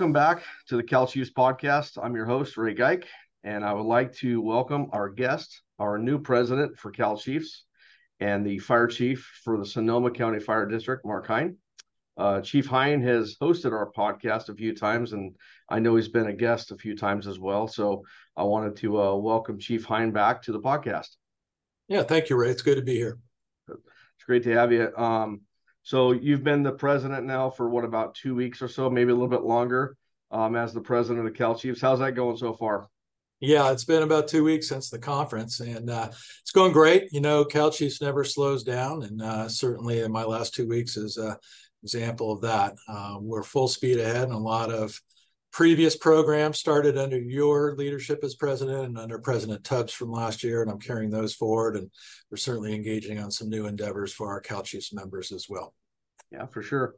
welcome back to the Cal Chiefs podcast. I'm your host, Ray Gayk, and I would like to welcome our guest, our new president for Cal Chiefs, and the fire chief for the Sonoma County Fire District, Mark Heine. Uh, chief Heine has hosted our podcast a few times, and I know he's been a guest a few times as well. So I wanted to uh, welcome Chief Heine back to the podcast. Yeah, thank you, Ray. It's good to be here. It's great to have you. Um, so you've been the president now for what about two weeks or so, maybe a little bit longer, um, as the president of the Cal Chiefs. How's that going so far? Yeah, it's been about two weeks since the conference, and uh, it's going great. You know, Cal Chiefs never slows down, and uh, certainly in my last two weeks is an example of that. Uh, we're full speed ahead, and a lot of previous programs started under your leadership as president and under President Tubbs from last year, and I'm carrying those forward. And we're certainly engaging on some new endeavors for our Cal Chiefs members as well. Yeah, for sure.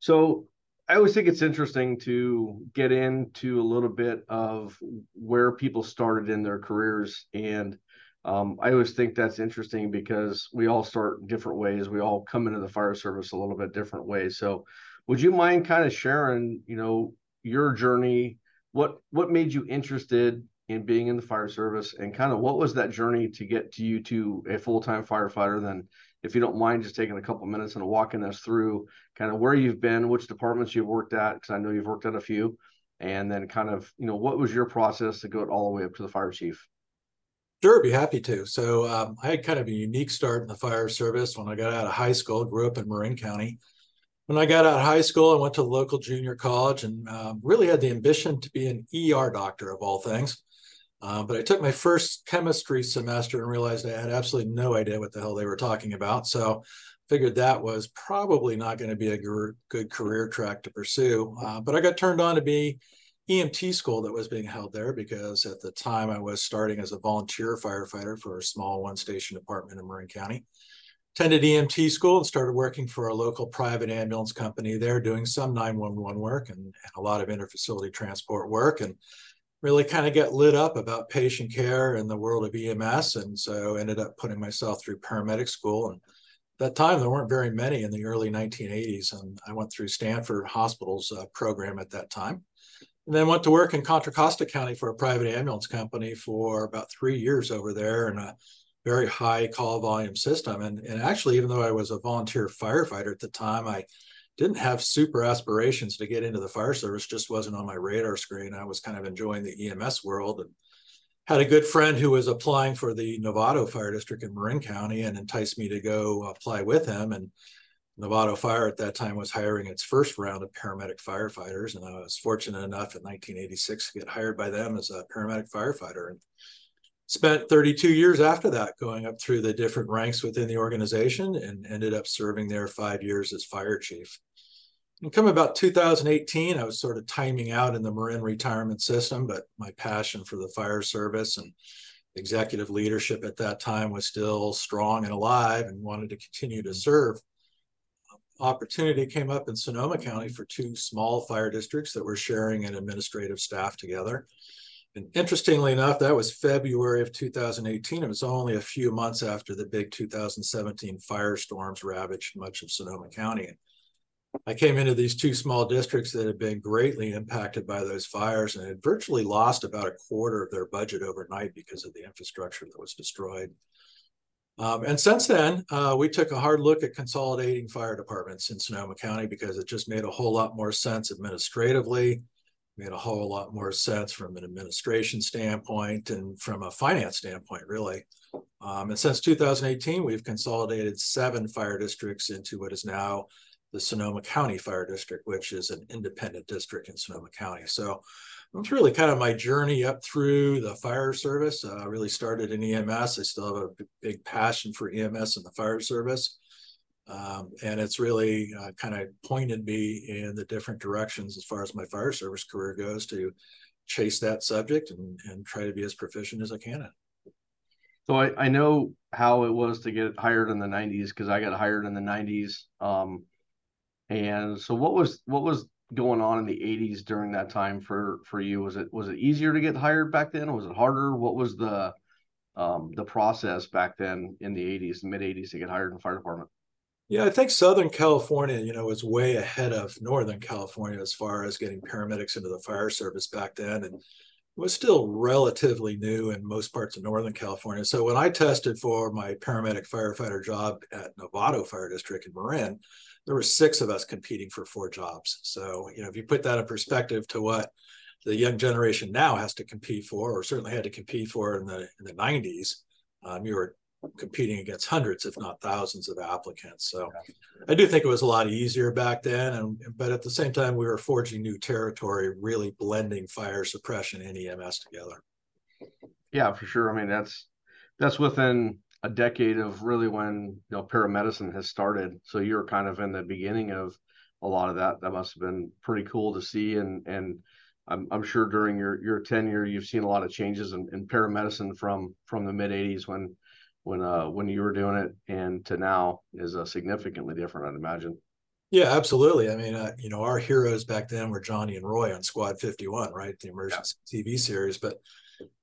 So I always think it's interesting to get into a little bit of where people started in their careers. And um, I always think that's interesting because we all start different ways. We all come into the fire service a little bit different ways. So, would you mind kind of sharing, you know, your journey? What what made you interested in being in the fire service, and kind of what was that journey to get to you to a full time firefighter? Then if you don't mind just taking a couple minutes and walking us through kind of where you've been, which departments you've worked at, because I know you've worked at a few, and then kind of, you know, what was your process to go all the way up to the fire chief? Sure, be happy to. So um, I had kind of a unique start in the fire service when I got out of high school. Grew up in Marin County. When I got out of high school, I went to the local junior college and um, really had the ambition to be an ER doctor of all things. Uh, but I took my first chemistry semester and realized I had absolutely no idea what the hell they were talking about. So figured that was probably not going to be a good career track to pursue. Uh, but I got turned on to be EMT school that was being held there because at the time I was starting as a volunteer firefighter for a small one station department in Marin County. Attended EMT school and started working for a local private ambulance company there, doing some 911 work and, and a lot of interfacility transport work. And really kind of get lit up about patient care and the world of EMS. And so ended up putting myself through paramedic school. And that time, there weren't very many in the early 1980s. And I went through Stanford Hospital's uh, program at that time. And then went to work in Contra Costa County for a private ambulance company for about three years over there in a very high call volume system. And, and actually, even though I was a volunteer firefighter at the time, I didn't have super aspirations to get into the fire service just wasn't on my radar screen. I was kind of enjoying the ems world and had a good friend who was applying for the novato fire district in marin county and enticed me to go apply with him. And novato fire at that time was hiring its first round of paramedic firefighters. And i was fortunate enough in 1986 to get hired by them as a paramedic firefighter and spent 32 years after that going up through the different ranks within the organization and ended up serving there five years as fire chief and come about 2018, I was sort of timing out in the Marin retirement system, but my passion for the fire service and executive leadership at that time was still strong and alive and wanted to continue to mm-hmm. serve. Opportunity came up in Sonoma County for two small fire districts that were sharing an administrative staff together. And interestingly enough, that was February of 2018. It was only a few months after the big 2017 firestorms ravaged much of Sonoma County. I came into these two small districts that had been greatly impacted by those fires and had virtually lost about a quarter of their budget overnight because of the infrastructure that was destroyed. Um, and since then, uh, we took a hard look at consolidating fire departments in Sonoma County because it just made a whole lot more sense administratively, made a whole lot more sense from an administration standpoint and from a finance standpoint, really. Um, and since 2018, we've consolidated seven fire districts into what is now the Sonoma County Fire District, which is an independent district in Sonoma County. So it's really kind of my journey up through the fire service. Uh, I really started in EMS. I still have a big passion for EMS and the fire service. Um, and it's really uh, kind of pointed me in the different directions as far as my fire service career goes to chase that subject and, and try to be as proficient as I can So I, I know how it was to get hired in the 90s because I got hired in the 90s. Um, and so what was what was going on in the 80s during that time for for you? Was it was it easier to get hired back then? Was it harder? What was the um, the process back then in the 80s, mid 80s to get hired in the fire department? Yeah, I think Southern California, you know, was way ahead of Northern California as far as getting paramedics into the fire service back then. And was still relatively new in most parts of Northern California. So when I tested for my paramedic firefighter job at Novato Fire District in Marin, there were six of us competing for four jobs. So, you know, if you put that in perspective to what the young generation now has to compete for, or certainly had to compete for in the in the 90s, um, you were competing against hundreds, if not thousands, of applicants. So I do think it was a lot easier back then. And but at the same time, we were forging new territory, really blending fire suppression and EMS together. Yeah, for sure. I mean, that's that's within a decade of really when you know paramedicine has started. So you're kind of in the beginning of a lot of that. That must have been pretty cool to see. And and I'm I'm sure during your your tenure you've seen a lot of changes in, in paramedicine from from the mid 80s when when uh when you were doing it and to now is uh, significantly different i'd imagine yeah absolutely i mean uh, you know our heroes back then were johnny and roy on squad 51 right the emergency yeah. tv series but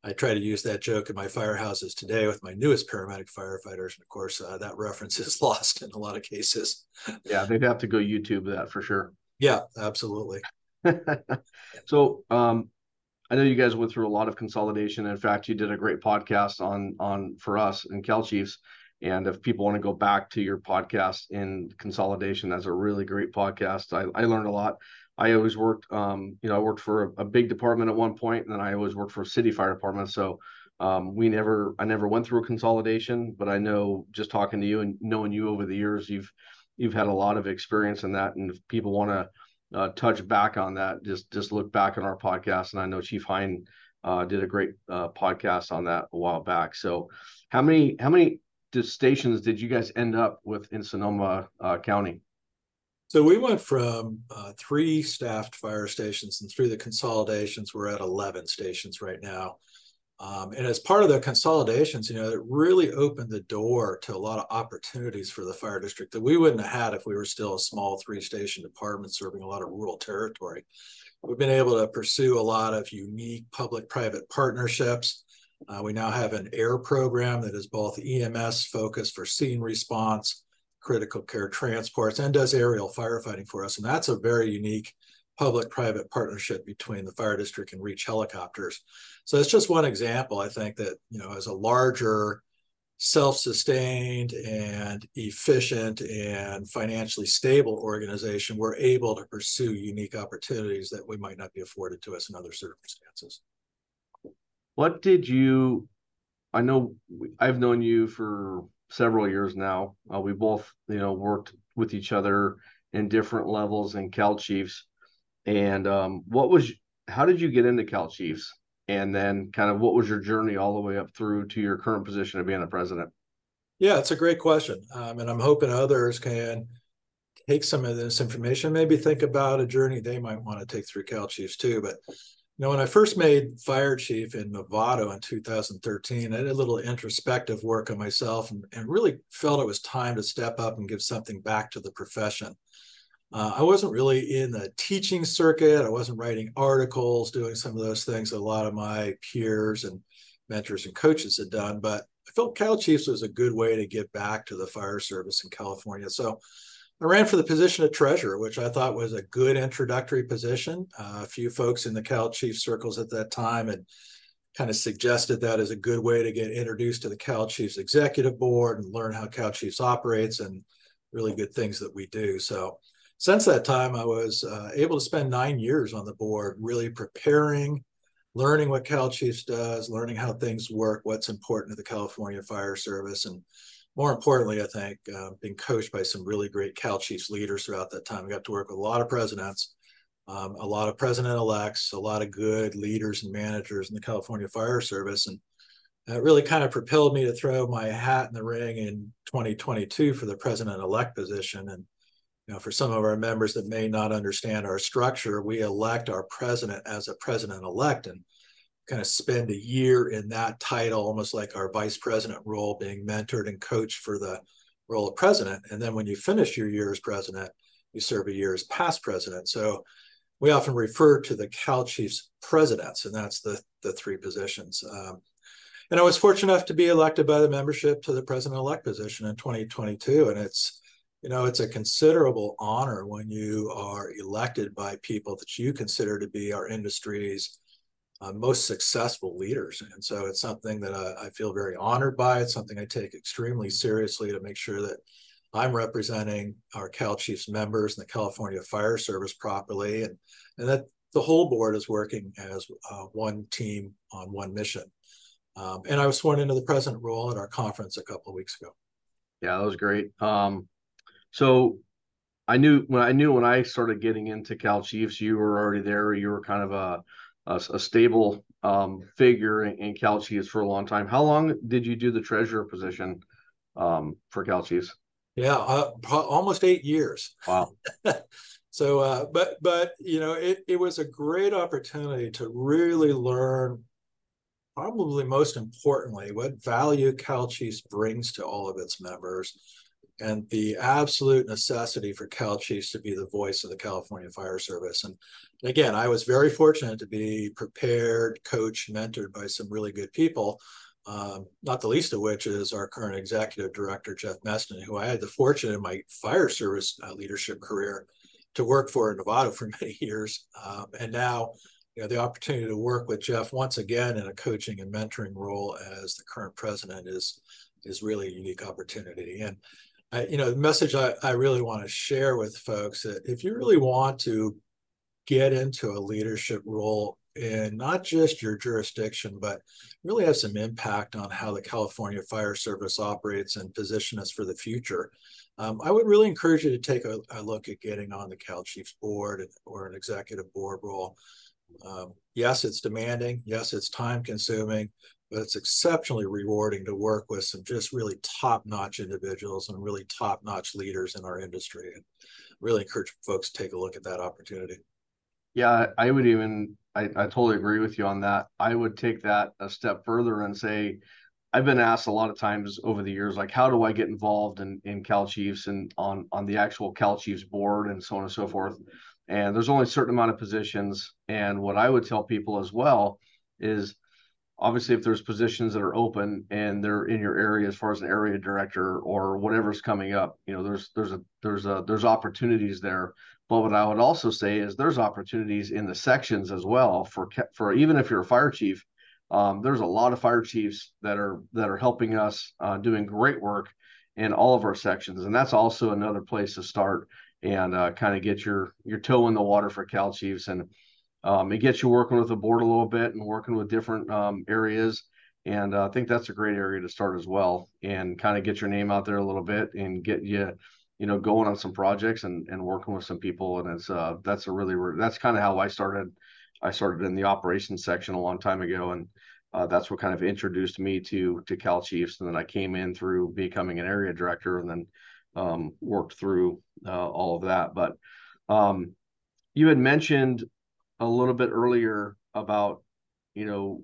i try to use that joke in my firehouses today with my newest paramedic firefighters and of course uh, that reference is lost in a lot of cases yeah they'd have to go youtube that for sure yeah absolutely so um I know you guys went through a lot of consolidation. In fact, you did a great podcast on on for us and Cal Chiefs. And if people want to go back to your podcast in consolidation, that's a really great podcast. I, I learned a lot. I always worked, um, you know, I worked for a, a, big department at one point, and then I always worked for a city fire department. So um, we never, I never went through a consolidation, but I know just talking to you and knowing you over the years, you've you've had a lot of experience in that. And if people want to uh, touch back on that, just just look back on our podcast, and I know Chief Heine uh, did a great uh, podcast on that a while back. So, how many how many stations did you guys end up with in Sonoma uh, County? So we went from uh, three staffed fire stations, and through the consolidations, we're at eleven stations right now. Um, and as part of the consolidations, you know, it really opened the door to a lot of opportunities for the fire district that we wouldn't have had if we were still a small three station department serving a lot of rural territory. We've been able to pursue a lot of unique public private partnerships. Uh, we now have an AIR program that is both EMS focused for scene response, critical care transports, and does aerial firefighting for us. And that's a very unique public-private partnership between the fire district and Reach helicopters. So it's just one example. I think that you know, as a larger, self-sustained and efficient and financially stable organization, we're able to pursue unique opportunities that we might not be afforded to us in other circumstances. What did you? I know I've known you for several years now. Uh, we both, you know, worked with each other in different levels in Cal Chiefs and um, what was how did you get into Cal Chiefs? And then kind of what was your journey all the way up through to your current position of being a president? Yeah, it's a great question. Um, and I'm hoping others can take some of this information, maybe think about a journey they might want to take through Cal Chiefs too. But know, when I first made fire chief in Novato in 2013, I did a little introspective work on myself and, and really felt it was time to step up and give something back to the profession. Uh, I wasn't really in the teaching circuit. I wasn't writing articles, doing some of those things that a lot of my peers and mentors and coaches had done. But I felt Cal Chiefs was a good way to give back to the fire service in California. So I ran for the position of treasurer, which I thought was a good introductory position. Uh, a few folks in the Cal Chiefs circles at that time had kind of suggested that as a good way to get introduced to the Cal Chiefs executive board and learn how Cal Chiefs operates and really good things that we do. So since that time, I was uh, able to spend nine years on the board, really preparing, learning what Cal Chiefs does, learning how things work, what's important to the California Fire Service, and more importantly, I think uh, being coached by some really great Cal Chiefs leaders throughout that time. I got to work with a lot of presidents, um, a lot of president elects, a lot of good leaders and managers in the California Fire Service, and it really kind of propelled me to throw my hat in the ring in 2022 for the president elect position. And you know, for some of our members that may not understand our structure, we elect our president as a president elect and kind of spend a year in that title, almost like our vice president role, being mentored and coached for the role of president. And then when you finish your year as president, you serve a year as past president. So we often refer to the Cal Chiefs presidents, and that's the, the three positions. Um, and I was fortunate enough to be elected by the membership to the president elect position in 2022. And it's you know, it's a considerable honor when you are elected by people that you consider to be our industry's uh, most successful leaders. And so it's something that I, I, feel very honored by. It's something I take extremely seriously to make sure that I'm representing our Cal Chiefs members and the California Fire Service properly, and, and that the whole board is working as uh, one team on one mission. Um, and I was sworn into the president role at our conference a couple of weeks ago. Yeah, that was great. Um, so I knew when I knew when I started getting into Cal Chiefs, you were already there. You were kind of a a, a stable um, figure in, in, Cal Chiefs for a long time. How long did you do the treasurer position um, for Cal Chiefs? Yeah, uh, almost eight years. Wow. so, uh, but but you know, it it was a great opportunity to really learn. Probably most importantly, what value Cal Chiefs brings to all of its members, and the absolute necessity for Cal Chiefs to be the voice of the California Fire Service. And again, I was very fortunate to be prepared, coached, mentored by some really good people um, not the least of which is our current executive director, Jeff Meston, who I had the fortune in my fire service uh, leadership career to work for in Novato for many years. Um, and now, you know, the opportunity to work with Jeff once again in a coaching and mentoring role as the current president is is really a unique opportunity. And I, you know, the message I, I really want to share with folks that if you really want to get into a leadership role in not just your jurisdiction, but really have some impact on how the California Fire Service operates and position us for the future. Um, I would really encourage you to take a, a, look at getting on the Cal Chiefs board or an executive board role. Um, yes, it's demanding. Yes, it's time consuming, but it's exceptionally rewarding to work with some just really top notch individuals and really top notch leaders in our industry. And really encourage folks to take a look at that opportunity. Yeah, I would even I, I totally agree with you on that. I would take that a step further and say, I've been asked a lot of times over the years, like, how do I get involved in, in Cal Chiefs and on, on the actual Cal Chiefs board and so on and so forth. And there's only a certain amount of positions. And what I would tell people as well is obviously if there's positions that are open and they're in your area as far as an area director or whatever's coming up, you know, there's there's a there's a there's opportunities there. But what I would also say is there's opportunities in the sections as well for for even if you're a fire chief, um, there's a lot of fire chiefs that are that are helping us uh, doing great work in all of our sections, and that's also another place to start and uh, kind of get your your toe in the water for Cal Chiefs, and um, it gets you working with the board a little bit and working with different um, areas. And uh, I think that's a great area to start as well, and kind of get your name out there a little bit and get you you know, going on some projects and, and working with some people. And it's, uh, that's a really, that's kind of how I started. I started in the operations section a long time ago. And, uh, that's what kind of introduced me to, to Cal Chiefs. And then I came in through becoming an area director and then, um, worked through, uh, all of that. But, um, you had mentioned a little bit earlier about, you know,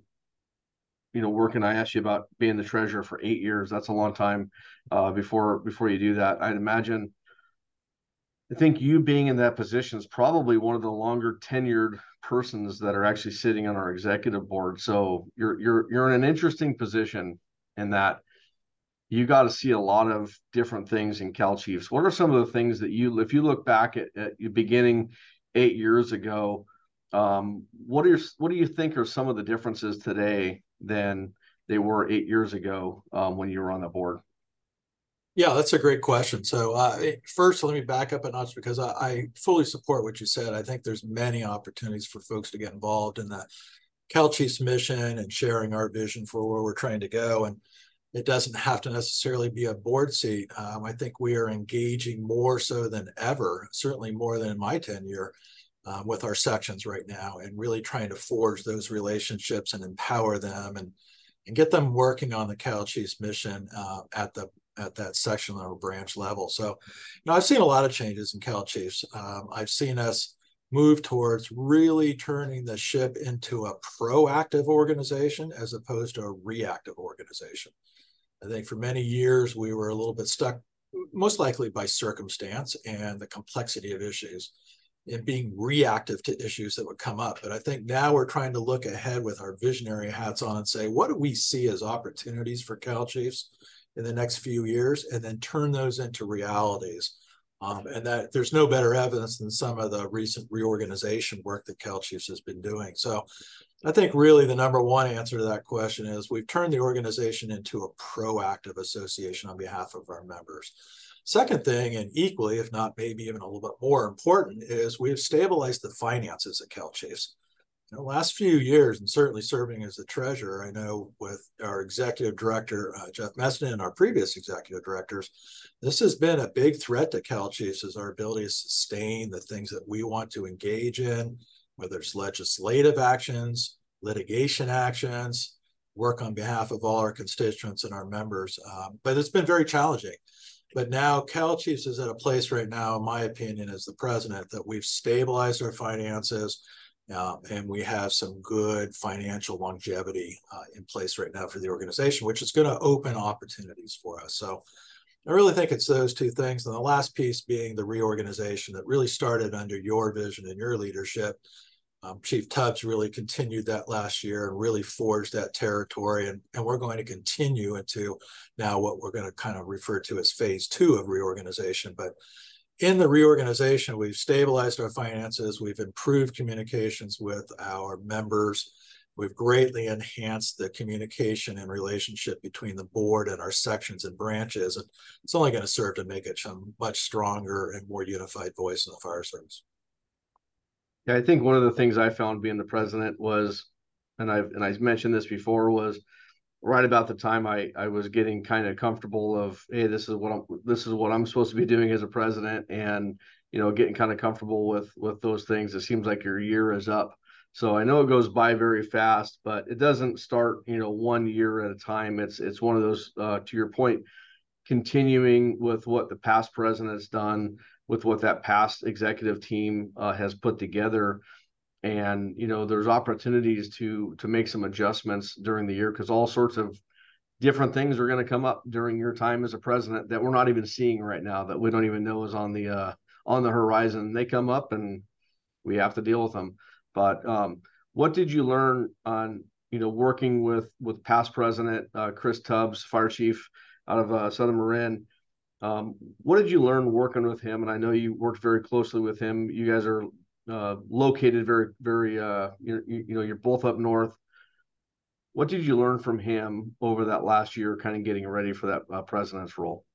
you know, working. I asked you about being the treasurer for eight years. That's a long time uh, before before you do that. I'd imagine. I think you being in that position is probably one of the longer tenured persons that are actually sitting on our executive board. So you're you're you're in an interesting position in that you got to see a lot of different things in Cal Chiefs. What are some of the things that you, if you look back at, at beginning eight years ago, um, what are your, what do you think are some of the differences today than they were eight years ago um, when you were on the board? Yeah, that's a great question. So uh, first, let me back up a notch because I, I, fully support what you said. I think there's many opportunities for folks to get involved in the Cal Chiefs mission and sharing our vision for where we're trying to go. And it doesn't have to necessarily be a board seat. Um, I think we are engaging more so than ever, certainly more than in my tenure, um, with our sections right now and really trying to forge those relationships and empower them and and get them working on the Cal Chiefs mission uh, at the at that section or branch level. So, you know, I've seen a lot of changes in Cal Chiefs. Um, I've seen us move towards really turning the ship into a proactive organization as opposed to a reactive organization. I think for many years we were a little bit stuck, most likely by circumstance and the complexity of issues and being reactive to issues that would come up. But I think now we're trying to look ahead with our visionary hats on and say, what do we see as opportunities for Cal Chiefs in the next few years, and then turn those into realities Um, and that there's no better evidence than some of the recent reorganization work that Cal Chiefs has been doing. So I think really the number one answer to that question is we've turned the organization into a proactive association on behalf of our members. Second thing, and equally, if not maybe even a little bit more important, is we've stabilized the finances at Cal Chiefs. In the last few years, and certainly serving as the treasurer, I know with our executive director, uh, Jeff Meston, and our previous executive directors, this has been a big threat to Cal Chiefs is our ability to sustain the things that we want to engage in, whether it's legislative actions, litigation actions, work on behalf of all our constituents and our members. Um, but it's been very challenging. But now Cal Chiefs is at a place right now, in my opinion, as the president, that we've stabilized our finances uh, and we have some good financial longevity uh, in place right now for the organization, which is going to open opportunities for us. So I really think it's those two things. And the last piece being the reorganization that really started under your vision and your leadership. Um, Chief Tubbs really continued that last year and really forged that territory. And, and we're going to continue into now what we're going to kind of refer to as phase two of reorganization. But in the reorganization, we've stabilized our finances, we've improved communications with our members, we've greatly enhanced the communication and relationship between the board and our sections and branches. And it's only going to serve to make it a much stronger and more unified voice in the fire service. Yeah, I think one of the things I found being the president was, and I've and I mentioned this before, was right about the time I I was getting kind of comfortable of hey this is what I'm this is what I'm supposed to be doing as a president and you know getting kind of comfortable with with those things. It seems like your year is up. So I know it goes by very fast but it doesn't start you know one year at a time. It's it's one of those uh, to your point continuing with what the past president has done with what that past executive team uh, has put together. And you know there's opportunities to to make some adjustments during the year because all sorts of different things are going to come up during your time as a president that we're not even seeing right now that we don't even know is on the uh on the horizon. They come up and we have to deal with them. But um what did you learn on you know working with with past president uh, chris tubbs fire chief out of uh, southern marin um, what did you learn working with him and i know you worked very closely with him you guys are uh, located very, very, uh, you, you know, you're both up north. What did you learn from him over that last year, kind of getting ready for that uh, president's role?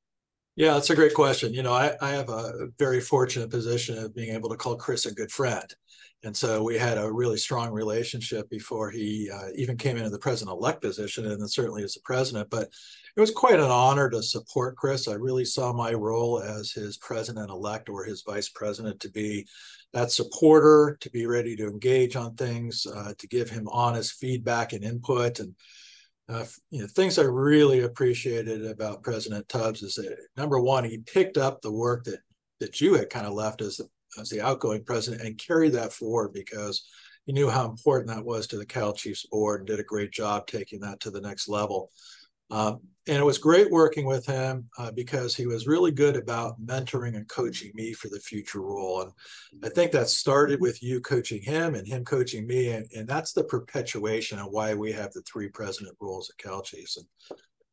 Yeah, that's a great question. You know, I, I have a very fortunate position of being able to call Chris a good friend. And so we had a really strong relationship before he uh, even came into the president elect position, and then certainly as the president. But it was quite an honor to support Chris. I really saw my role as his president elect or his vice president to be that supporter, to be ready to engage on things, uh, to give him honest feedback and input. And uh, you know, things I really appreciated about President Tubbs is that number one, he picked up the work that that you had kind of left as the as the outgoing president and carried that forward because he knew how important that was to the Cal Chiefs board and did a great job taking that to the next level. Um, and it was great working with him uh, because he was really good about mentoring and coaching me for the future role. And I think that started with you coaching him and him coaching me. And, and that's the perpetuation of why we have the three president roles at Cal Chiefs. And,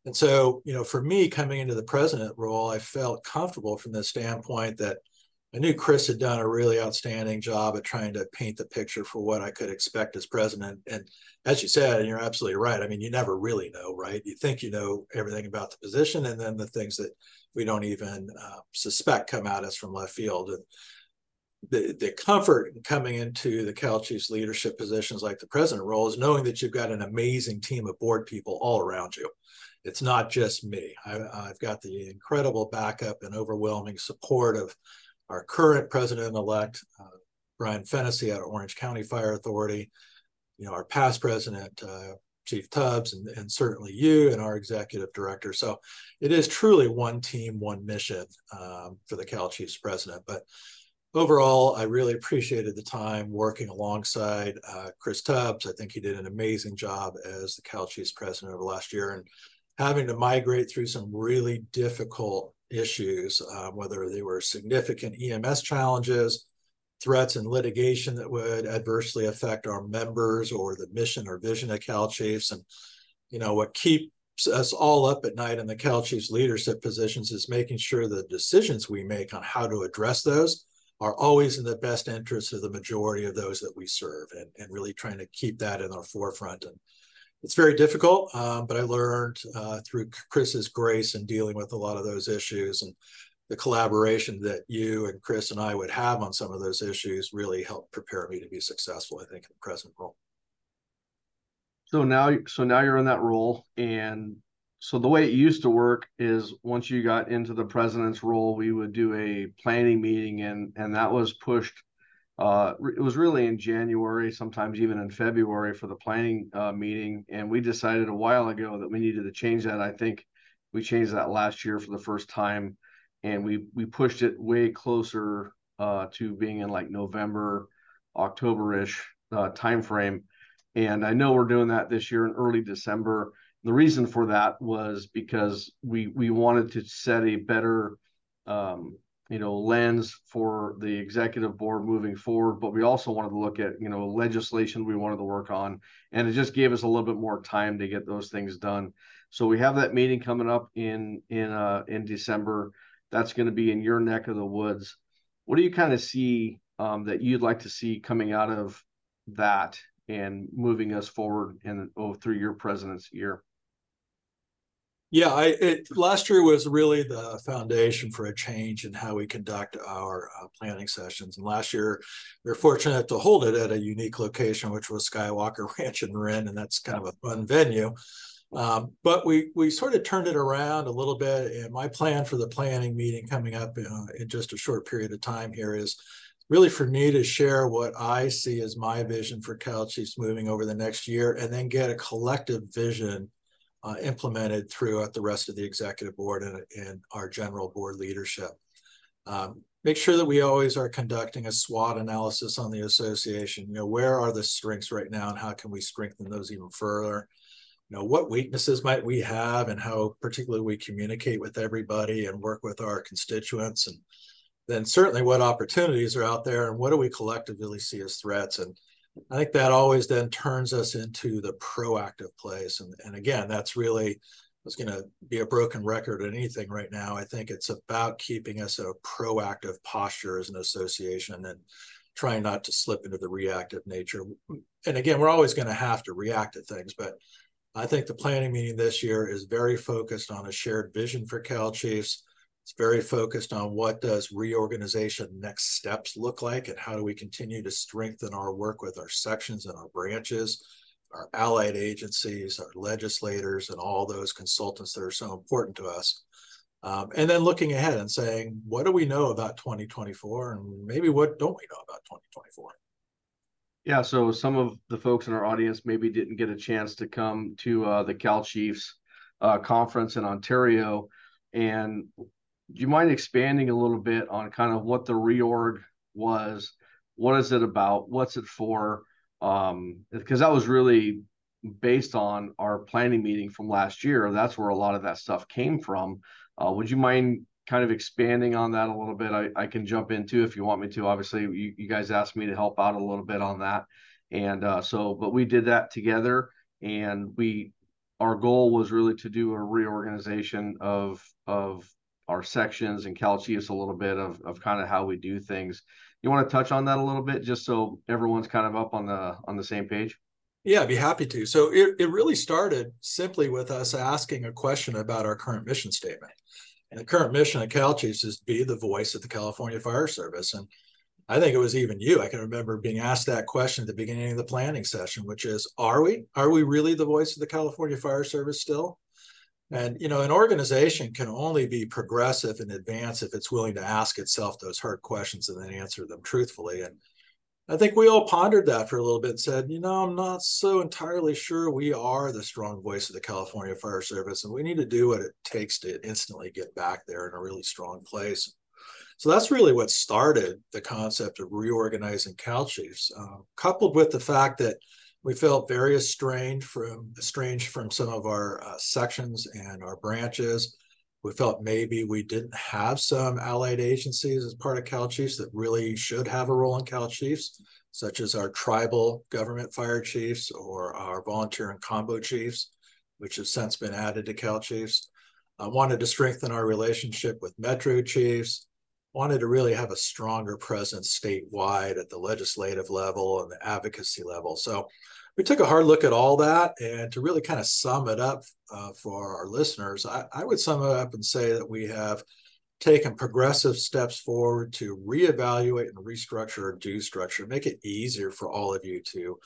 and so, you know, for me coming into the president role, I felt comfortable from the standpoint that I knew Chris had done a really outstanding job at trying to paint the picture for what I could expect as president. And as you said, and you're absolutely right. I mean, you never really know, right? You think you know everything about the position, and then the things that we don't even uh, suspect come at us from left field. And the, the comfort in coming into the Cal Chiefs leadership positions like the president role is knowing that you've got an amazing team of board people all around you. It's not just me. I, I've got the incredible backup and overwhelming support of our current president-elect, uh, Brian Fennessy out of Orange County Fire Authority, you know, our past president, uh, Chief Tubbs, and, and certainly you and our executive director. So it is truly one team, one mission um, for the Cal Chiefs president. But overall, I really appreciated the time working alongside uh, Chris Tubbs. I think he did an amazing job as the Cal Chiefs president over last year and having to migrate through some really difficult issues, uh, whether they were significant EMS challenges, threats and litigation that would adversely affect our members or the mission or vision of Cal Chiefs. And, you know, what keeps us all up at night in the Cal Chiefs leadership positions is making sure the decisions we make on how to address those are always in the best interest of the majority of those that we serve and, and really trying to keep that in our forefront. And it's very difficult, um, but I learned uh, through Chris's grace in dealing with a lot of those issues and the collaboration that you and Chris and I would have on some of those issues really helped prepare me to be successful, I think, in the present role. So now, so now you're in that role, and so the way it used to work is once you got into the president's role, we would do a planning meeting, and and that was pushed. Uh, it was really in January, sometimes even in February for the planning uh, meeting, and we decided a while ago that we needed to change that. I think we changed that last year for the first time and we we pushed it way closer uh, to being in like November, October-ish uh, timeframe. And I know we're doing that this year in early December. The reason for that was because we we wanted to set a better um, you know lens for the executive board moving forward but we also wanted to look at you know legislation we wanted to work on and it just gave us a little bit more time to get those things done so we have that meeting coming up in in uh in december that's going to be in your neck of the woods. What do you kind of see um, that you'd like to see coming out of that and moving us forward in oh, through your president's year? Yeah, I, it, last year was really the foundation for a change in how we conduct our uh, planning sessions. And last year, we were fortunate to hold it at a unique location, which was Skywalker Ranch in Marin, and that's kind of a fun venue. Um, but we we sort of turned it around a little bit. And my plan for the planning meeting coming up uh, in just a short period of time here is really for me to share what I see as my vision for Cal Chiefs moving over the next year, and then get a collective vision uh, implemented throughout the rest of the executive board and, and our general board leadership. Um, make sure that we always are conducting a SWOT analysis on the association. You know, where are the strengths right now, and how can we strengthen those even further? you know what weaknesses might we have and how particularly we communicate with everybody and work with our constituents and then certainly what opportunities are out there and what do we collectively see as threats and i think that always then turns us into the proactive place and, and again that's really was going to be a broken record or anything right now i think it's about keeping us a proactive posture as an association and trying not to slip into the reactive nature and again we're always going to have to react to things but I think the planning meeting this year is very focused on a shared vision for Cal Chiefs. It's very focused on what does reorganization next steps look like and how do we continue to strengthen our work with our sections and our branches, our allied agencies, our legislators, and all those consultants that are so important to us. Um, and then looking ahead and saying, what do we know about 2024 and maybe what don't we know about 2024? Yeah, so some of the folks in our audience maybe didn't get a chance to come to uh, the Cal Chiefs uh, conference in Ontario. And do you mind expanding a little bit on kind of what the reorg was? What is it about? What's it for? Um, because that was really based on our planning meeting from last year. That's where a lot of that stuff came from. Uh, would you mind kind of expanding on that a little bit, I, I can jump into if you want me to. Obviously, you, you guys asked me to help out a little bit on that. And uh, so, but we did that together and we, our goal was really to do a reorganization of, of our sections and Cal Chiefs a little bit of, of kind of how we do things. You want to touch on that a little bit just so everyone's kind of up on the, on the same page? Yeah, I'd be happy to. So it, it really started simply with us asking a question about our current mission statement. And the current mission of Cal Chiefs is to be the voice of the California Fire Service. And I think it was even you. I can remember being asked that question at the beginning of the planning session, which is, are we? Are we really the voice of the California Fire Service still? And you know, an organization can only be progressive and advance if it's willing to ask itself those hard questions and then answer them truthfully. And I think we all pondered that for a little bit and said, you know, I'm not so entirely sure we are the strong voice of the California Fire Service, and we need to do what it takes to instantly get back there in a really strong place. So that's really what started the concept of reorganizing Cal Chiefs, uh, coupled with the fact that we felt very estranged from estranged from some of our uh, sections and our branches we felt maybe we didn't have some allied agencies as part of Cal Chiefs that really should have a role in Cal Chiefs, such as our tribal government fire chiefs or our volunteer and combo chiefs. which has since been added to Cal Chiefs. I wanted to strengthen our relationship with Metro Chiefs, wanted to really have a stronger presence statewide at the legislative level and the advocacy level. So we took a hard look at all that. And to really kind of sum it up uh, for our listeners, I, I would sum it up and say that we have taken progressive steps forward to reevaluate and restructure our due structure, make it easier for all of you to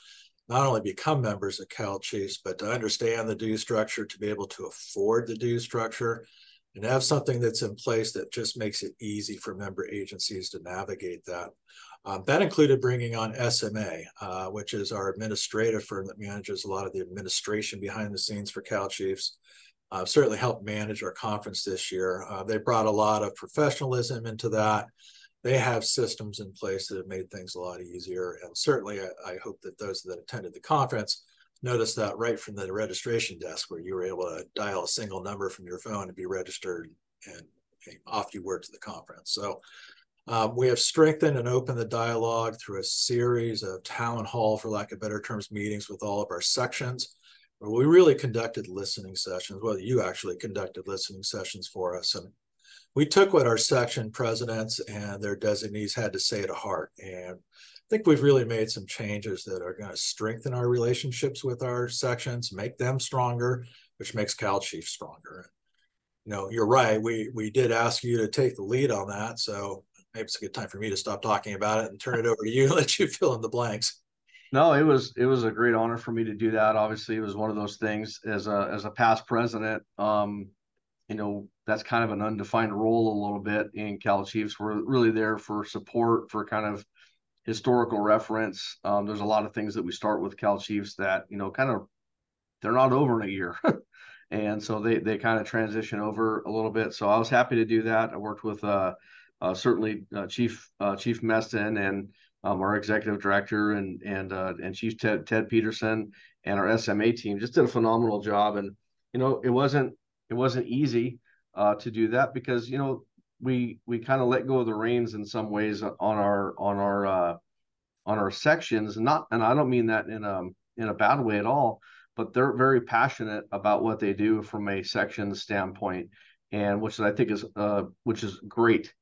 not only become members of Cal Chiefs, but to understand the due structure, to be able to afford the due structure, and have something that's in place that just makes it easy for member agencies to navigate that. Um, that included bringing on SMA, uh, which is our administrative firm that manages a lot of the administration behind the scenes for Cal Chiefs. Uh, certainly helped manage our conference this year. Uh, they brought a lot of professionalism into that. They have systems in place that have made things a lot easier. And certainly, I, I hope that those that attended the conference noticed that right from the registration desk, where you were able to dial a single number from your phone and be registered, and, off you were to the conference. So um, we have strengthened and opened the dialogue through a series of town hall, for lack of better terms, meetings with all of our sections. Where we really conducted listening sessions. Well, you actually conducted listening sessions for us, and we took what our section presidents and their designees had to say to heart. And think we've really made some changes that are going to strengthen our relationships with our sections, make them stronger, which makes Cal Chief stronger. You know, you're right. We we did ask you to take the lead on that, so maybe it's a good time for me to stop talking about it and turn it over to you and let you fill in the blanks. No, it was it was a great honor for me to do that. Obviously, it was one of those things as a as a past president. Um, you know, that's kind of an undefined role a little bit in Cal Chiefs. We're really there for support, for kind of historical reference. Um, there's a lot of things that we start with Cal Chiefs that you know kind of they're not over in a year. and so they they kind of transition over a little bit. So I was happy to do that. I worked with uh, uh, certainly uh, Chief uh, Chief Meston and um, our executive director and and uh, and Chief Ted Ted Peterson and our SMA team just did a phenomenal job. And you know it wasn't it wasn't easy uh, to do that because you know we we kind of let go of the reins in some ways on our on our uh, on our sections. Not and I don't mean that in a in a bad way at all, but they're very passionate about what they do from a section standpoint, and which I think is uh, which is great.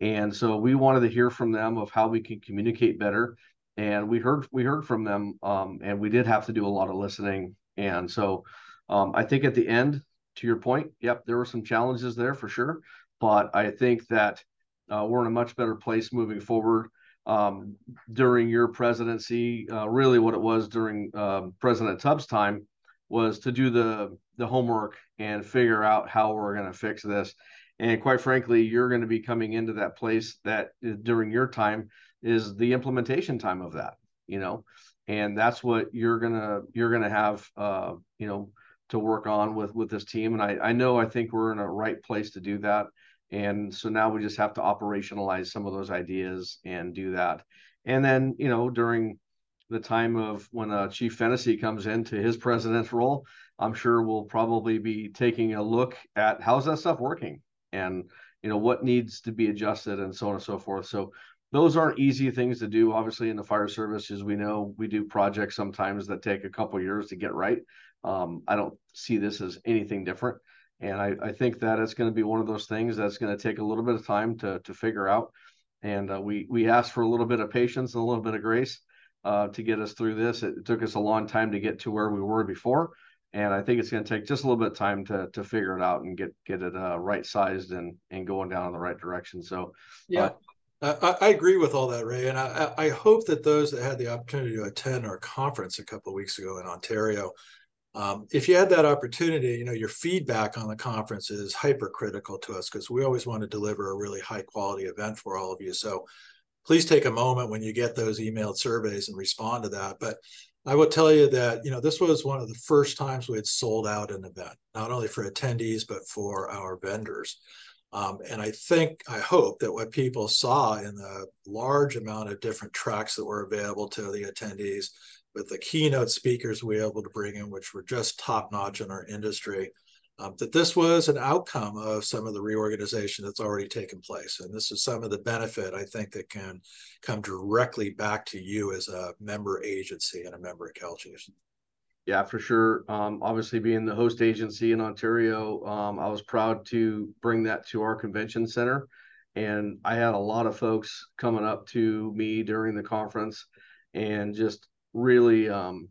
And so we wanted to hear from them of how we can communicate better. And we heard we heard from them, um, and we did have to do a lot of listening. And so um, I think at the end, to your point, yep, there were some challenges there for sure. But I think that uh, we're in a much better place moving forward. Um, during your presidency, uh, really what it was during um, President Tubbs' time was to do the the homework and figure out how we're going to fix this. And quite frankly, you're going to be coming into that place that uh, during your time is the implementation time of that, you know, and that's what you're gonna you're gonna have, uh, you know, to work on with with this team. And I I know I think we're in a right place to do that. And so now we just have to operationalize some of those ideas and do that. And then you know during the time of when uh, Chief Fennessy comes into his president's role, I'm sure we'll probably be taking a look at how's that stuff working and you know what needs to be adjusted and so on and so forth. So those aren't easy things to do. Obviously in the fire service as we know we do projects sometimes that take a couple years to get right. Um, i don't see this as anything different and I, I think that it's going to be one of those things that's going to take a little bit of time to to figure out and uh, we we asked for a little bit of patience and a little bit of grace uh, to get us through this it took us a long time to get to where we were before and I think it's going to take just a little bit of time to to figure it out and get get it uh, right sized and and going down in the right direction. So yeah. Uh, I, I, agree with all that, Ray, and I, I, hope that those that had the opportunity to attend our conference a couple of weeks ago in Ontario, um, if you had that opportunity, you know your feedback on the conference is hypercritical to us because we always want to deliver a really high quality event for all of you. So please take a moment when you get those emailed surveys and respond to that. But I will tell you that you know this was one of the first times we had sold out an event, not only for attendees but for our vendors. Um, and I think, I hope that what people saw in the large amount of different tracks that were available to the attendees, with the keynote speakers we were able to bring in, which were just top notch in our industry, um, that this was an outcome of some of the reorganization that's already taken place. And this is some of the benefit I think that can come directly back to you as a member agency and a member of Cal Chiefs. Yeah, for sure. Um, obviously, being the host agency in Ontario, um, I was proud to bring that to our convention center. And I had a lot of folks coming up to me during the conference and just really um,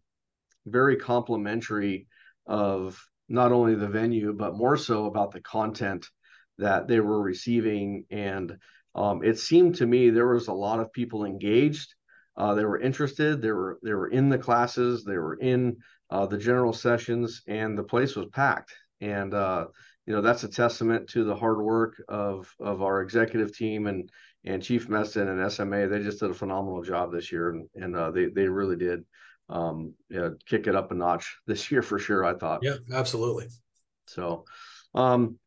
very complimentary of not only the venue, but more so about the content that they were receiving. And um, it seemed to me there was a lot of people engaged. Uh, they were interested. They were they were in the classes. They were in uh, the general sessions, and the place was packed. And uh, you know that's a testament to the hard work of of our executive team and and Chief Meston and SMA. They just did a phenomenal job this year, and and uh, they they really did um, yeah, kick it up a notch this year for sure. I thought. Yeah, absolutely. So, um,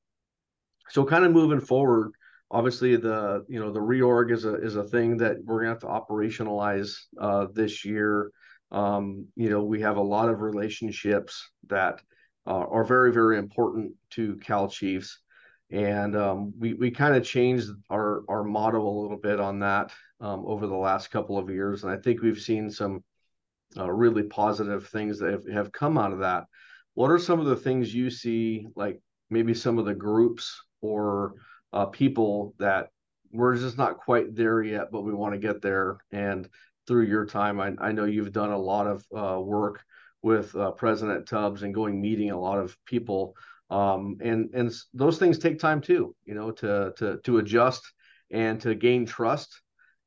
so kind of moving forward, obviously the you know the reorg is a is a thing that we're gonna have to operationalize uh, this year. Um, you know, we have a lot of relationships that uh, are very very important to Cal Chiefs, and um, we we kind of changed our our motto a little bit on that um, over the last couple of years, and I think we've seen some uh, really positive things that have, have come out of that. What are some of the things you see, like maybe some of the groups or uh, people that we're just not quite there yet, but we want to get there? And through your time, I, I know you've done a lot of uh, work with uh, President Tubbs and going meeting a lot of people. Um, and and those things take time too, you know, to to to adjust and to gain trust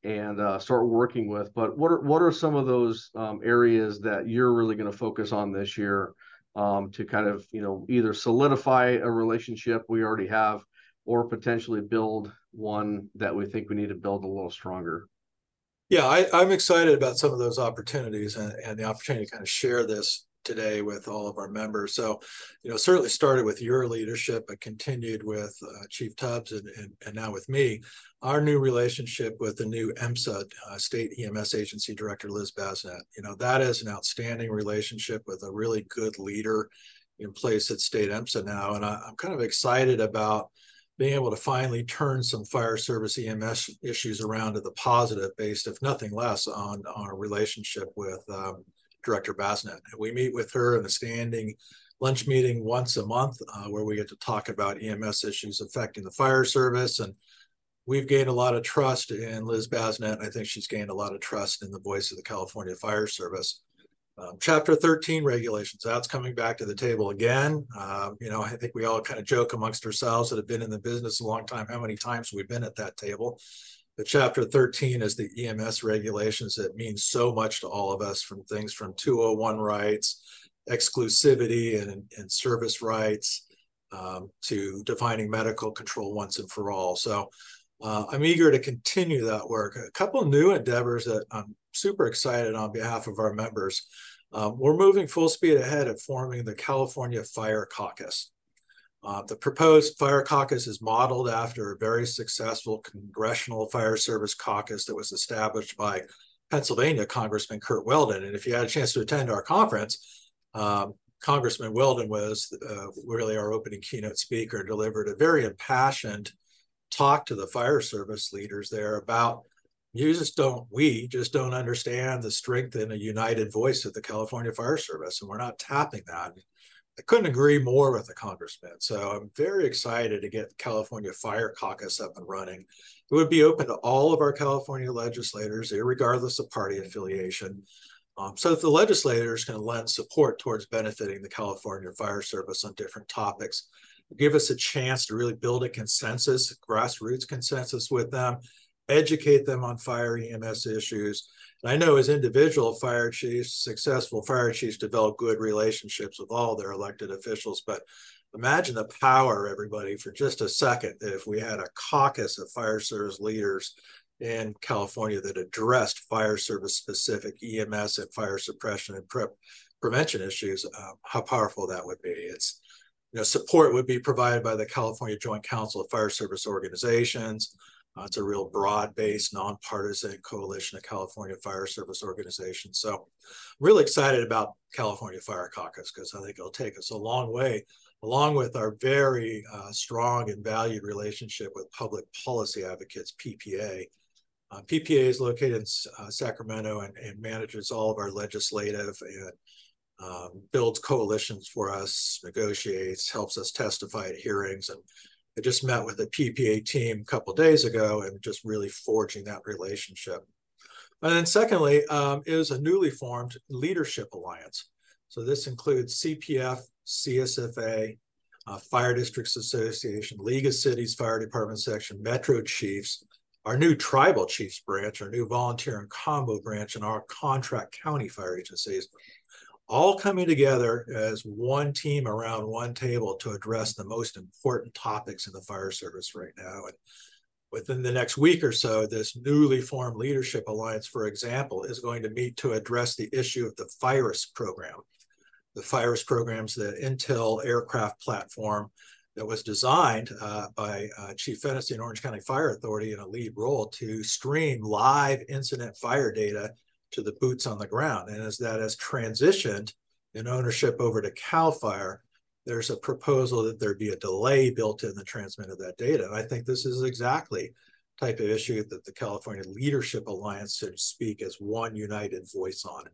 and uh, start working with. But what are what are some of those um, areas that you're really going to focus on this year um, to kind of you know either solidify a relationship we already have or potentially build one that we think we need to build a little stronger? Yeah, I, am excited about some of those opportunities and, and the opportunity to kind of share this today with all of our members. So, you know, certainly started with your leadership, but continued with uh, Chief Tubbs and, and, and, now with me. Our new relationship with the new EMSA uh, State EMS Agency Director Liz Basnett. You know, that is an outstanding relationship with a really good leader in place at State EMSA now, and I, I'm kind of excited about being able to finally turn some fire service EMS issues around to the positive, based, if nothing less, on our relationship with um, Director Basnett. We meet with her in a standing lunch meeting once a month uh, where we get to talk about EMS issues affecting the fire service. And we've gained a lot of trust in Liz Basnett. I think she's gained a lot of trust in the voice of the California Fire Service. Um, Chapter 13 regulations, that's coming back to the table again. Um, you know, I think we all kind of joke amongst ourselves that have been in the business a long time, how many times we've been at that table. The chapter 13 is the EMS regulations that mean so much to all of us from things from 201 rights, exclusivity and, and service rights, um, to defining medical control once and for all. So uh, I'm eager to continue that work. A couple new endeavors that I'm super excited on behalf of our members. Um, we're moving full speed ahead at forming the California Fire Caucus. Uh, the proposed fire caucus is modeled after a very successful congressional fire service caucus that was established by Pennsylvania Congressman Curt Weldon. And if you had a chance to attend our conference, um, Congressman Weldon was uh, really our opening keynote speaker, and delivered a very impassioned talk to the fire service leaders there about you just don't we just don't understand the strength in a united voice of the california fire service and we're not tapping that I couldn't agree more with the congressman. So I'm very excited to get the California Fire Caucus up and running. It would be open to all of our California legislators, regardless of party affiliation, um, so that the legislators can lend support towards benefiting the California Fire Service on different topics. Give us a chance to really build a consensus, grassroots consensus with them, educate them on fire EMS issues, I know as individual fire chiefs, successful fire chiefs develop good relationships with all their elected officials. But imagine the power, everybody, for just a second, if we had a caucus of fire service leaders in California that addressed fire service specific EMS and fire suppression and pre- prevention issues, uh, how powerful that would be. It's you know, support would be provided by the California Joint Council of Fire Service Organizations, uh, it's a real broad-based, nonpartisan coalition of California Fire Service organizations. So, really excited about California Fire Caucus because I think it'll take us a long way, along with our very uh, strong and valued relationship with Public Policy Advocates (PPA). Uh, PPA is located in uh, Sacramento and, and, manages all of our legislative and um, builds coalitions for us, negotiates, helps us testify at hearings. And I just met with the PPA team a couple days ago and just really forging that relationship. And then secondly, um, is a newly formed leadership alliance. So this includes CPF, CSFA, uh, Fire Districts Association, League of Cities Fire Department Section, Metro Chiefs, our new Tribal Chiefs branch, our new Volunteer and Combo branch, and our contract county fire agencies all coming together as one team around one table to address the most important topics in the fire service right now. And within the next week or so, this newly formed leadership alliance, for example, is going to meet to address the issue of the FIRIS program. The FIRIS program is the Intel aircraft platform that was designed uh, by uh, Chief Fennessy and Orange County Fire Authority in a lead role to stream live incident fire data to the boots on the ground. And as that has transitioned in ownership over to CAL FIRE, there's a proposal that there be a delay built in the transmit of that data. And I think this is exactly type of issue that the California Leadership Alliance should speak as one united voice on.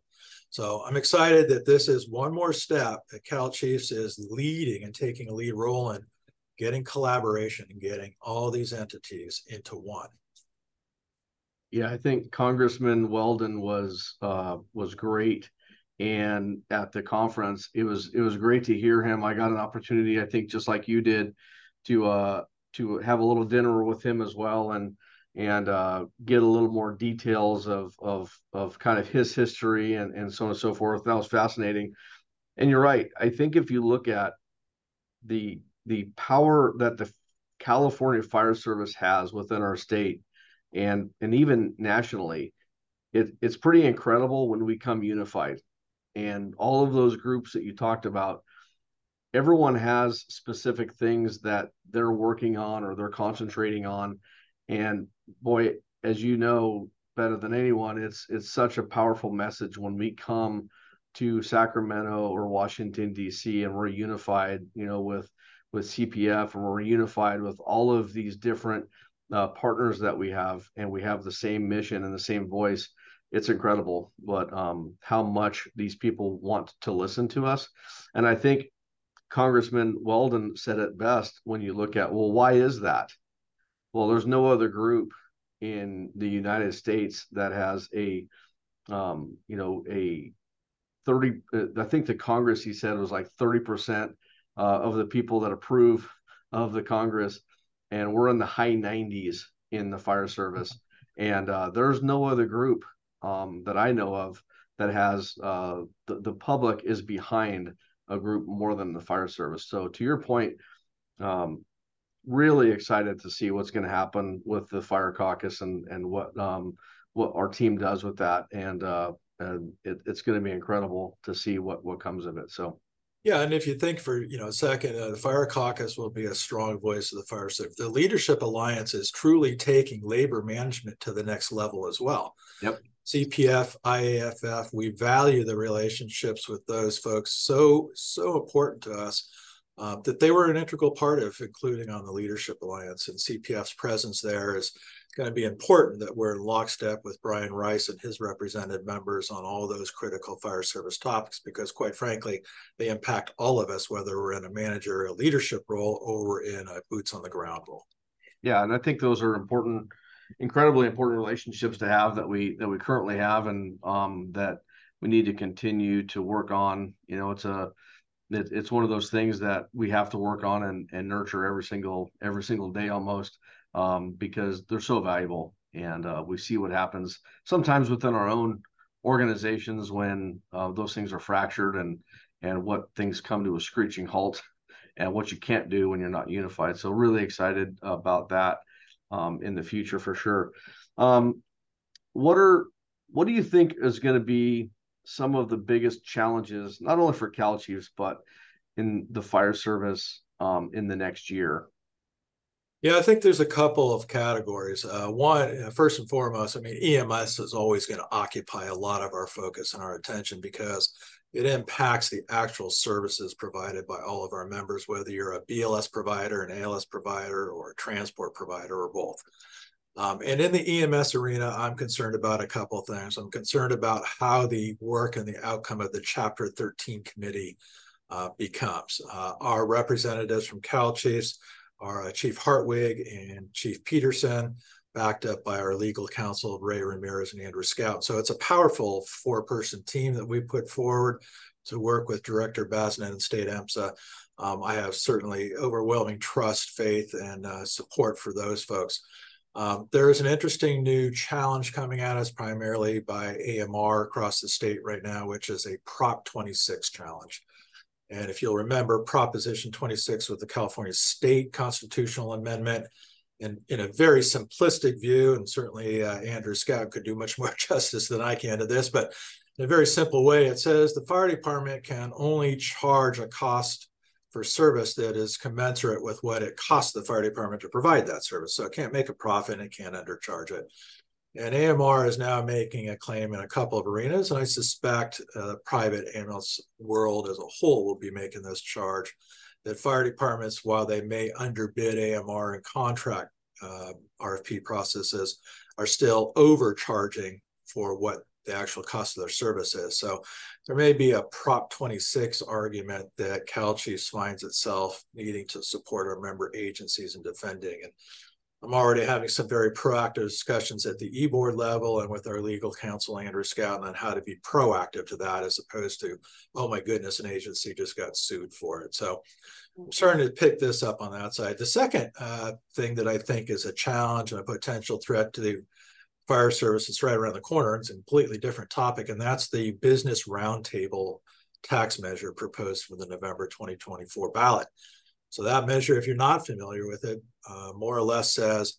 So I'm excited that this is one more step that Cal Chiefs is leading and taking a lead role in getting collaboration and getting all these entities into one. Yeah, I think Congressman Weldon was uh, was great, and at the conference, it was it was great to hear him. I got an opportunity, I think, just like you did, to uh, to have a little dinner with him as well, and and uh, get a little more details of of of kind of his history and and so on and so forth. That was fascinating. And you're right. I think if you look at the the power that the California Fire Service has within our state and and even nationally, it, it's pretty incredible when we come unified. And all of those groups that you talked about, everyone has specific things that they're working on or they're concentrating on. And boy, as you know better than anyone, it's it's such a powerful message when we come to Sacramento or Washington D.C. and we're unified, you know, with with CPF and we're unified with all of these different uh, partners that we have, and we have the same mission and the same voice. It's incredible, but um, how much these people want to listen to us. And I think Congressman Weldon said it best when you look at, well, why is that? Well, there's no other group in the United States that has a, um, you know, a 30, uh, I think the Congress, he said, was like 30% uh, of the people that approve of the Congress and we're in the high 90s in the fire service. And uh, there's no other group um, that I know of that has uh, the, the public is behind a group more than the fire service. So to your point, um, really excited to see what's going to happen with the fire caucus and and what um, what our team does with that. And uh, and it, it's going to be incredible to see what what comes of it. So yeah, and if you think for you know a second, uh, the Fire Caucus will be a strong voice of the fire service. The Leadership Alliance is truly taking labor management to the next level as well. Yep. CPF, IAFF, we value the relationships with those folks so so important to us uh, that they were an integral part of including on the Leadership Alliance. And CPF's presence there is going to be important that we're in lockstep with Brian Rice and his represented members on all those critical fire service topics because quite frankly they impact all of us whether we're in a managerial leadership role or we're in a boots on the ground role yeah and i think those are important incredibly important relationships to have that we that we currently have and um, that we need to continue to work on you know it's a it, it's one of those things that we have to work on and, and nurture every single every single day almost um, because they're so valuable. And uh, we see what happens sometimes within our own organizations when uh, those things are fractured and and what things come to a screeching halt and what you can't do when you're not unified. So really excited about that um, in the future for sure. Um, what are what do you think is going to be some of the biggest challenges, not only for Cal Chiefs but in the fire service um, in the next year? Yeah, I think there's a couple of categories. Uh, one, uh, and foremost, I mean, EMS is always going to occupy a lot of our focus and our attention because it impacts the actual services provided by all of our members, whether you're a BLS provider, an ALS provider, or a transport provider, or both. Um, and in the EMS arena, I'm concerned about a couple of things. I'm concerned about how the work and the outcome of the Chapter 13 committee uh, becomes. Uh, our representatives from Cal Chiefs are uh, Chief Hartwig and Chief Peterson, backed up by our legal counsel, Ray Ramirez and Andrew Scout. So it's a powerful four person team that we put forward to work with Director Basnett and State EMSA. Um, I have certainly overwhelming trust, faith, and uh, support for those folks. Um, there is an interesting new challenge coming at us primarily by AMR across the state right now, which is a Prop 26 challenge. And if you'll remember, Proposition 26 with the California State Constitutional Amendment, and in a very simplistic view, and certainly uh, Andrew Scout could do much more justice than I can to this, but in a very simple way, it says the fire department can only charge a cost for service that is commensurate with what it costs the fire department to provide that service. So it can't make a profit and it can't undercharge it. And AMR is now making a claim in a couple of arenas, and I suspect uh, the private ambulance world as a whole will be making this charge that fire departments, while they may underbid AMR in contract uh, RFP processes, are still overcharging for what the actual cost of their services. So there may be a Prop 26 argument that Cal Chiefs finds itself needing to support our member agencies in defending. And I'm already having some very proactive discussions at the e-board level and with our legal counsel, Andrew Scout, on how to be proactive to that as opposed to, oh my goodness, an agency just got sued for it. So I'm starting to pick this up on that side. The second uh, thing that I think is a challenge and a potential threat to the fire service is right around the corner. It's a completely different topic, and that's the business roundtable tax measure proposed for the November 2024 ballot. So that measure, if you're not familiar with it, uh, more or less says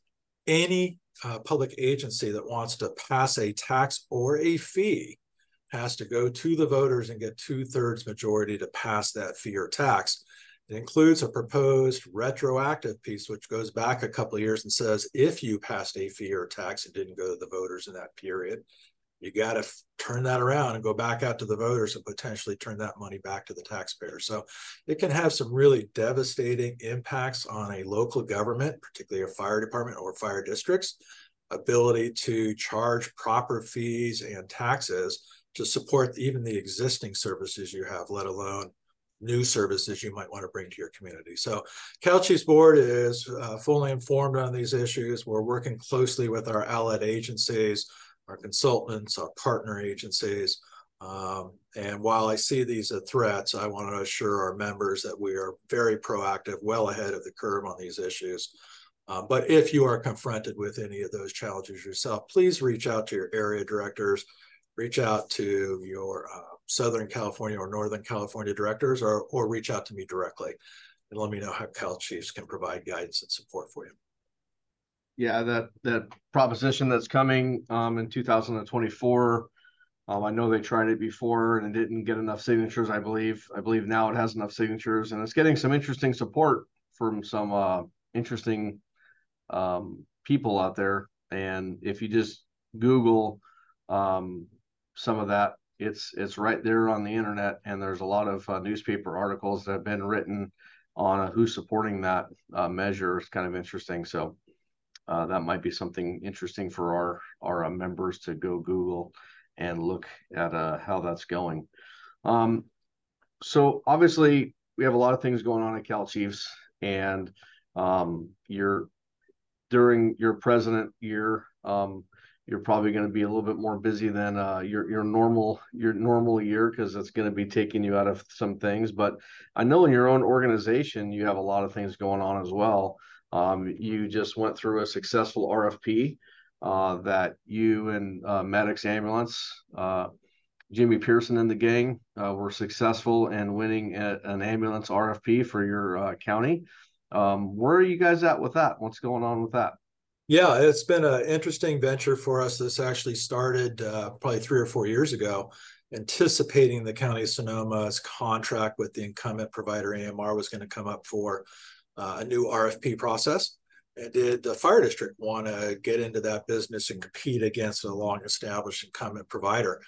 any uh, public agency that wants to pass a tax or a fee has to go to the voters and get two thirds majority to pass that fee or tax. It includes a proposed retroactive piece, which goes back a couple of years and says if you passed a fee or tax and didn't go to the voters in that period, you got to f- turn that around and go back out to the voters and potentially turn that money back to the taxpayer. So it can have some really devastating impacts on a local government, particularly a fire department or fire districts, ability to charge proper fees and taxes to support even the existing services you have, let alone new services you might want to bring to your community. So Cal Chiefs Board is uh, fully informed on these issues. We're working closely with our allied agencies, our consultants, our partner agencies. Um, and while I see these as threats, I want to assure our members that we are very proactive, well ahead of the curve on these issues. Uh, but if you are confronted with any of those challenges yourself, please reach out to your area directors, reach out to your uh, Southern California or Northern California directors or, or reach out to me directly and let me know how Cal Chiefs can provide guidance and support for you. Yeah, that that proposition that's coming um, in 2024. Um, I know they tried it before and it didn't get enough signatures. I believe. I believe now it has enough signatures and it's getting some interesting support from some uh, interesting um, people out there. And if you just Google um, some of that it's it's right there on the internet, and there's a lot of uh, newspaper articles that have been written on uh, who's supporting that uh, measure. It's kind of interesting. So uh, that might be something interesting for our our members to go Google and look at how that's going. Um, so obviously we have a lot of things going on at Cal Chiefs, and um, you're during your president year. Um, you're probably going to be a little bit more busy than uh, your your normal your normal year because it's going to be taking you out of some things. But I know in your own organization you have a lot of things going on as well. Um, you just went through a successful RFP uh, that you and uh, Medic Ambulance, uh, Jimmy Pearson and the gang uh, were successful in winning a, an ambulance RFP for your uh, county. Um, where are you guys at with that? What's going on with that? Yeah, it's been an interesting venture for us. This actually started uh, probably three or four years ago, anticipating the County of Sonoma's contract with the incumbent provider AMR was going to come up for uh, a new RFP process. And did the fire district want to get into that business and compete against a long established incumbent provider?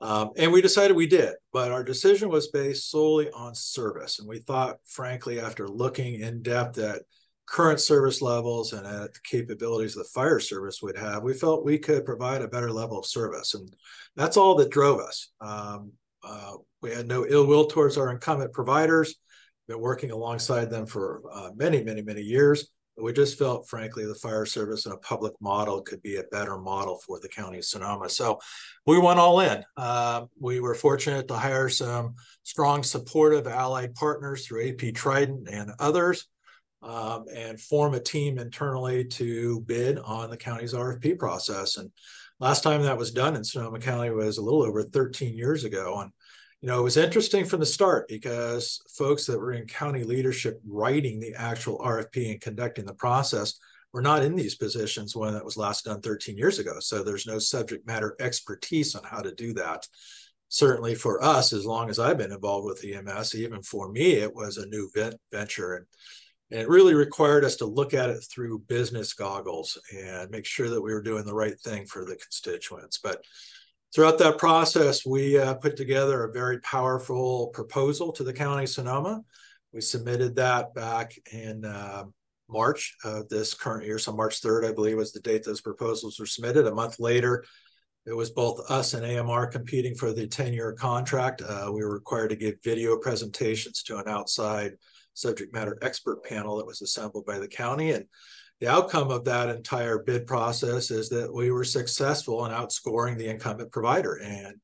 Um, and we decided we did, but our decision was based solely on service. And we thought, frankly, after looking in depth at current service levels and at the capabilities the fire service would have, we felt we could provide a better level of service. And that's all that drove us. Um, uh, we had no ill will towards our incumbent providers, been working alongside them for uh, many, many, many years. We just felt, frankly, the fire service and a public model could be a better model for the county of Sonoma. So we went all in. Uh, we were fortunate to hire some strong, supportive allied partners through AP Triton and others um, and form a team internally to bid on the county's RFP process. And last time that was done in Sonoma County was a little over 13 years ago. And you know, it was interesting from the start because folks that were in county leadership writing the actual RFP and conducting the process were not in these positions when that was last done 13 years ago. So there's no subject matter expertise on how to do that. Certainly for us, as long as I've been involved with EMS, even for me, it was a new venture. And and it really required us to look at it through business goggles and make sure that we were doing the right thing for the constituents. But throughout that process, we uh, put together a very powerful proposal to the County Sonoma. We submitted that back in uh, March of this current year. So March 3rd, I believe, was the date those proposals were submitted. A month later, it was both us and AMR competing for the 10-year contract. Uh, we were required to give video presentations to an outside subject matter expert panel that was assembled by the county. And the outcome of that entire bid process is that we were successful in outscoring the incumbent provider and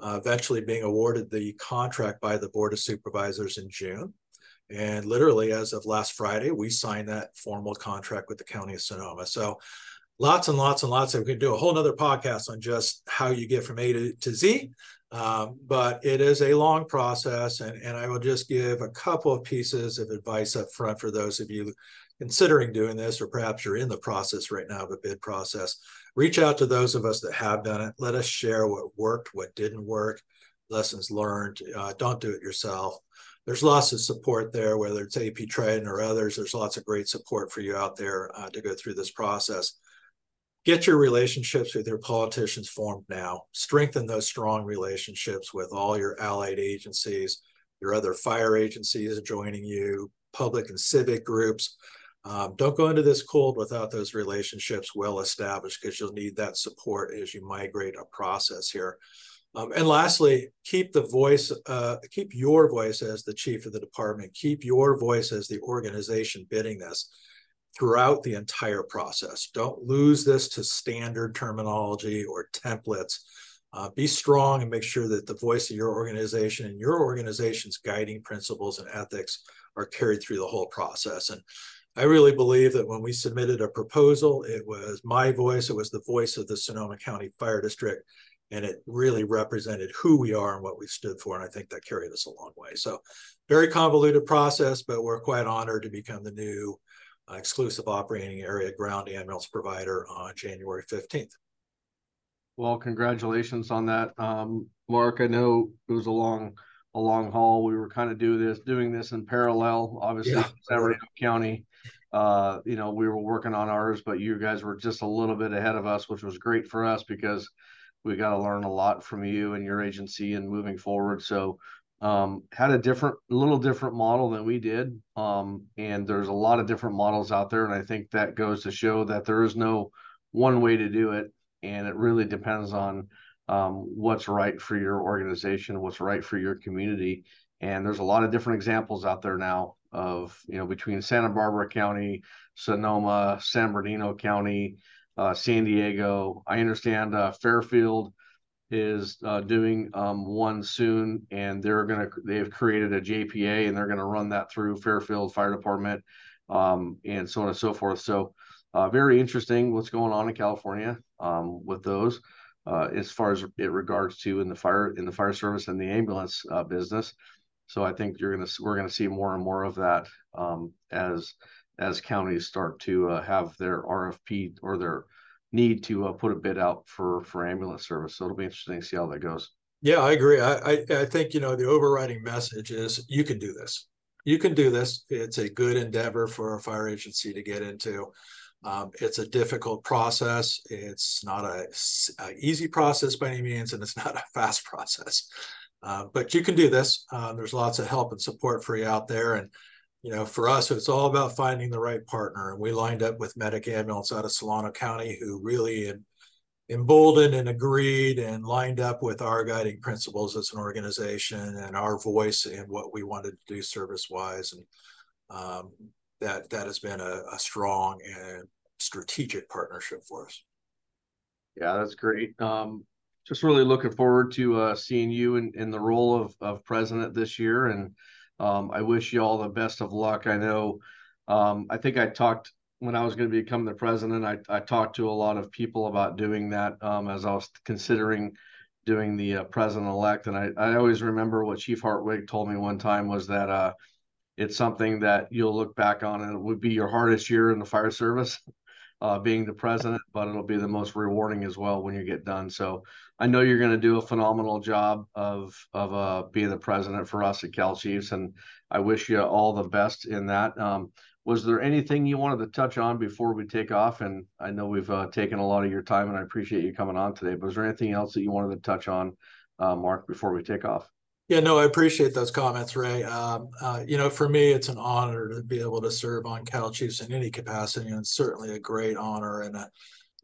uh, eventually being awarded the contract by the Board of Supervisors in June. And literally, as of last Friday, we signed that formal contract with the County of Sonoma. So lots and lots and lots. Of, we could do a whole nother podcast on just how you get from A to, to Z. Um, but it is a long process, and, and I will just give a couple of pieces of advice up front for those of you considering doing this, or perhaps you're in the process right now of a bid process. Reach out to those of us that have done it. Let us share what worked, what didn't work, lessons learned. Uh, don't do it yourself. There's lots of support there, whether it's AP Triton or others. There's lots of great support for you out there uh, to go through this process get your relationships with your politicians formed now. Strengthen those strong relationships with all your allied agencies, your other fire agencies joining you, public and civic groups. Um, don't go into this cold without those relationships well established because you'll need that support as you migrate a process here. Um, and lastly, keep the voice, uh, keep your voice as the chief of the department, keep your voice as the organization bidding this throughout the entire process. Don't lose this to standard terminology or templates. Uh, be strong and make sure that the voice of your organization and your organization's guiding principles and ethics are carried through the whole process. And I really believe that when we submitted a proposal, it was my voice, it was the voice of the Sonoma County Fire District, and it really represented who we are and what we stood for. And I think that carried us a long way. So, very convoluted process, but we're quite honored to become the new exclusive operating area ground ambulance provider on January 15th. Well, congratulations on that, um, Mark. I know it was a long, a long haul. We were kind of do this, doing this in parallel. Obviously, yeah. San Bernardino County. Uh, you know, we were working on ours, but you guys were just a little bit ahead of us, which was great for us because we got to learn a lot from you and your agency and moving forward. So um, had a different, little different model than we did. Um, and there's a lot of different models out there. And I think that goes to show that there is no one way to do it. And it really depends on um, what's right for your organization, what's right for your community. And there's a lot of different examples out there now of, you know, between Santa Barbara County, Sonoma, San Bernardino County, uh, San Diego. I understand uh, Fairfield is uh, doing um, one soon, and they're gonna they've created a JPA and they're gonna run that through Fairfield Fire Department, um, and so on and so forth. So, uh, very interesting what's going on in California um, with those, uh, as far as it regards to in the fire in the fire service and the ambulance uh, business. So I think you're gonna we're gonna see more and more of that um, as as counties start to uh, have their RFP or their need to uh, put a bid out for for ambulance service. So it'll be interesting to see how that goes. Yeah, I agree. I, I, I think you know the overriding message is you can do this. You can do this. It's a good endeavor for a fire agency to get into. Um, it's a difficult process. It's not a, a, easy process by any means, and it's not a fast process. Uh, but you can do this. Uh, there's lots of help and support for you out there, and you know, for us, it's all about finding the right partner. And we lined up with Medic Ambulance out of Solano County, who really emboldened and agreed and lined up with our guiding principles as an organization and our voice and what we wanted to do service wise. And um, that that has been a, a, strong and strategic partnership for us. Yeah, that's great. Um, just really looking forward to uh, seeing you in, in the role of, of president this year. And um, I wish you all the best of luck. I know, um, I think I talked when I was going to become the president, I, I talked to a lot of people about doing that um, as I was considering doing the uh, president elect. And I, I always remember what Chief Hartwig told me one time was that uh, it's something that you'll look back on and it would be your hardest year in the fire service. Uh, being the president, but it'll be the most rewarding as well when you get done. So I know you're going to do a phenomenal job of of uh, being the president for us at Cal Chiefs, and I wish you all the best in that. Um, was there anything you wanted to touch on before we take off? And I know we've uh, taken a lot of your time, and I appreciate you coming on today. But was there anything else that you wanted to touch on, uh, Mark, before we take off? Yeah, no, I appreciate those comments, Ray. Um, uh, you know, for me, it's an honor to be able to serve on Cal Chiefs in any capacity, and certainly a great honor and a,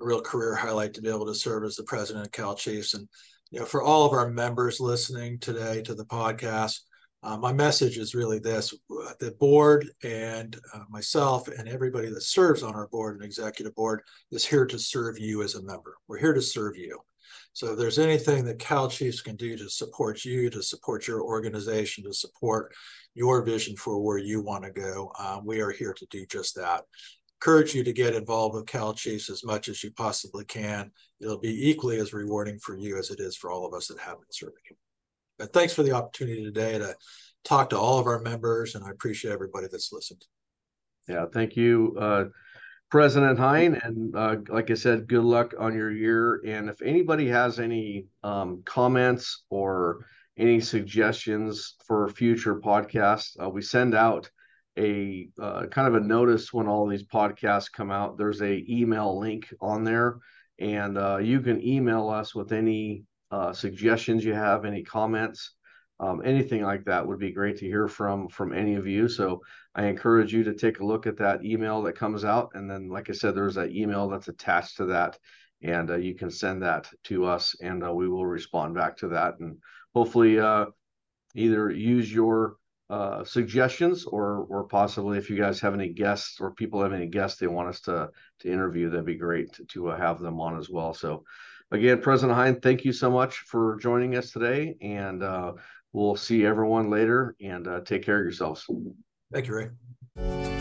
real career highlight to be able to serve as the president of Cal Chiefs. And you know, for all of our members listening today to the podcast, uh, my message is really this the board and uh, myself and everybody that serves on our board and executive board is here to serve you as a member. We're here to serve you. So if there's anything that Cal Chiefs can do to support you, to support your organization, to support your vision for where you want to go, uh, we are here to do just that. Encourage you to get involved with Cal Chiefs as much as you possibly can. It'll be equally as rewarding for you as it is for all of us that have been serving you. But thanks for the opportunity today to talk to all of our members, and I appreciate everybody that's listened. Yeah, thank you, uh, President Heine, and uh, like I said, good luck on your year. And if anybody has any um, comments or any suggestions for future podcasts, uh, we send out a uh, kind of a notice when all these podcasts come out. There's a email link on there, and uh, you can email us with any uh, suggestions you have, any comments, um, anything like that would be great to hear from from any of you. So I encourage you to take a look at that email that comes out, and then, like I said, there's that email that's attached to that, and uh, you can send that to us, and uh, we will respond back to that, and hopefully uh, either use your uh, suggestions or or possibly if you guys have any guests or people have any guests they want us to to interview, that'd be great to, to uh, have them on as well. So again, President Heine, thank you so much for joining us today. And uh, we'll see everyone later and take care of yourselves. Thank you, Ray.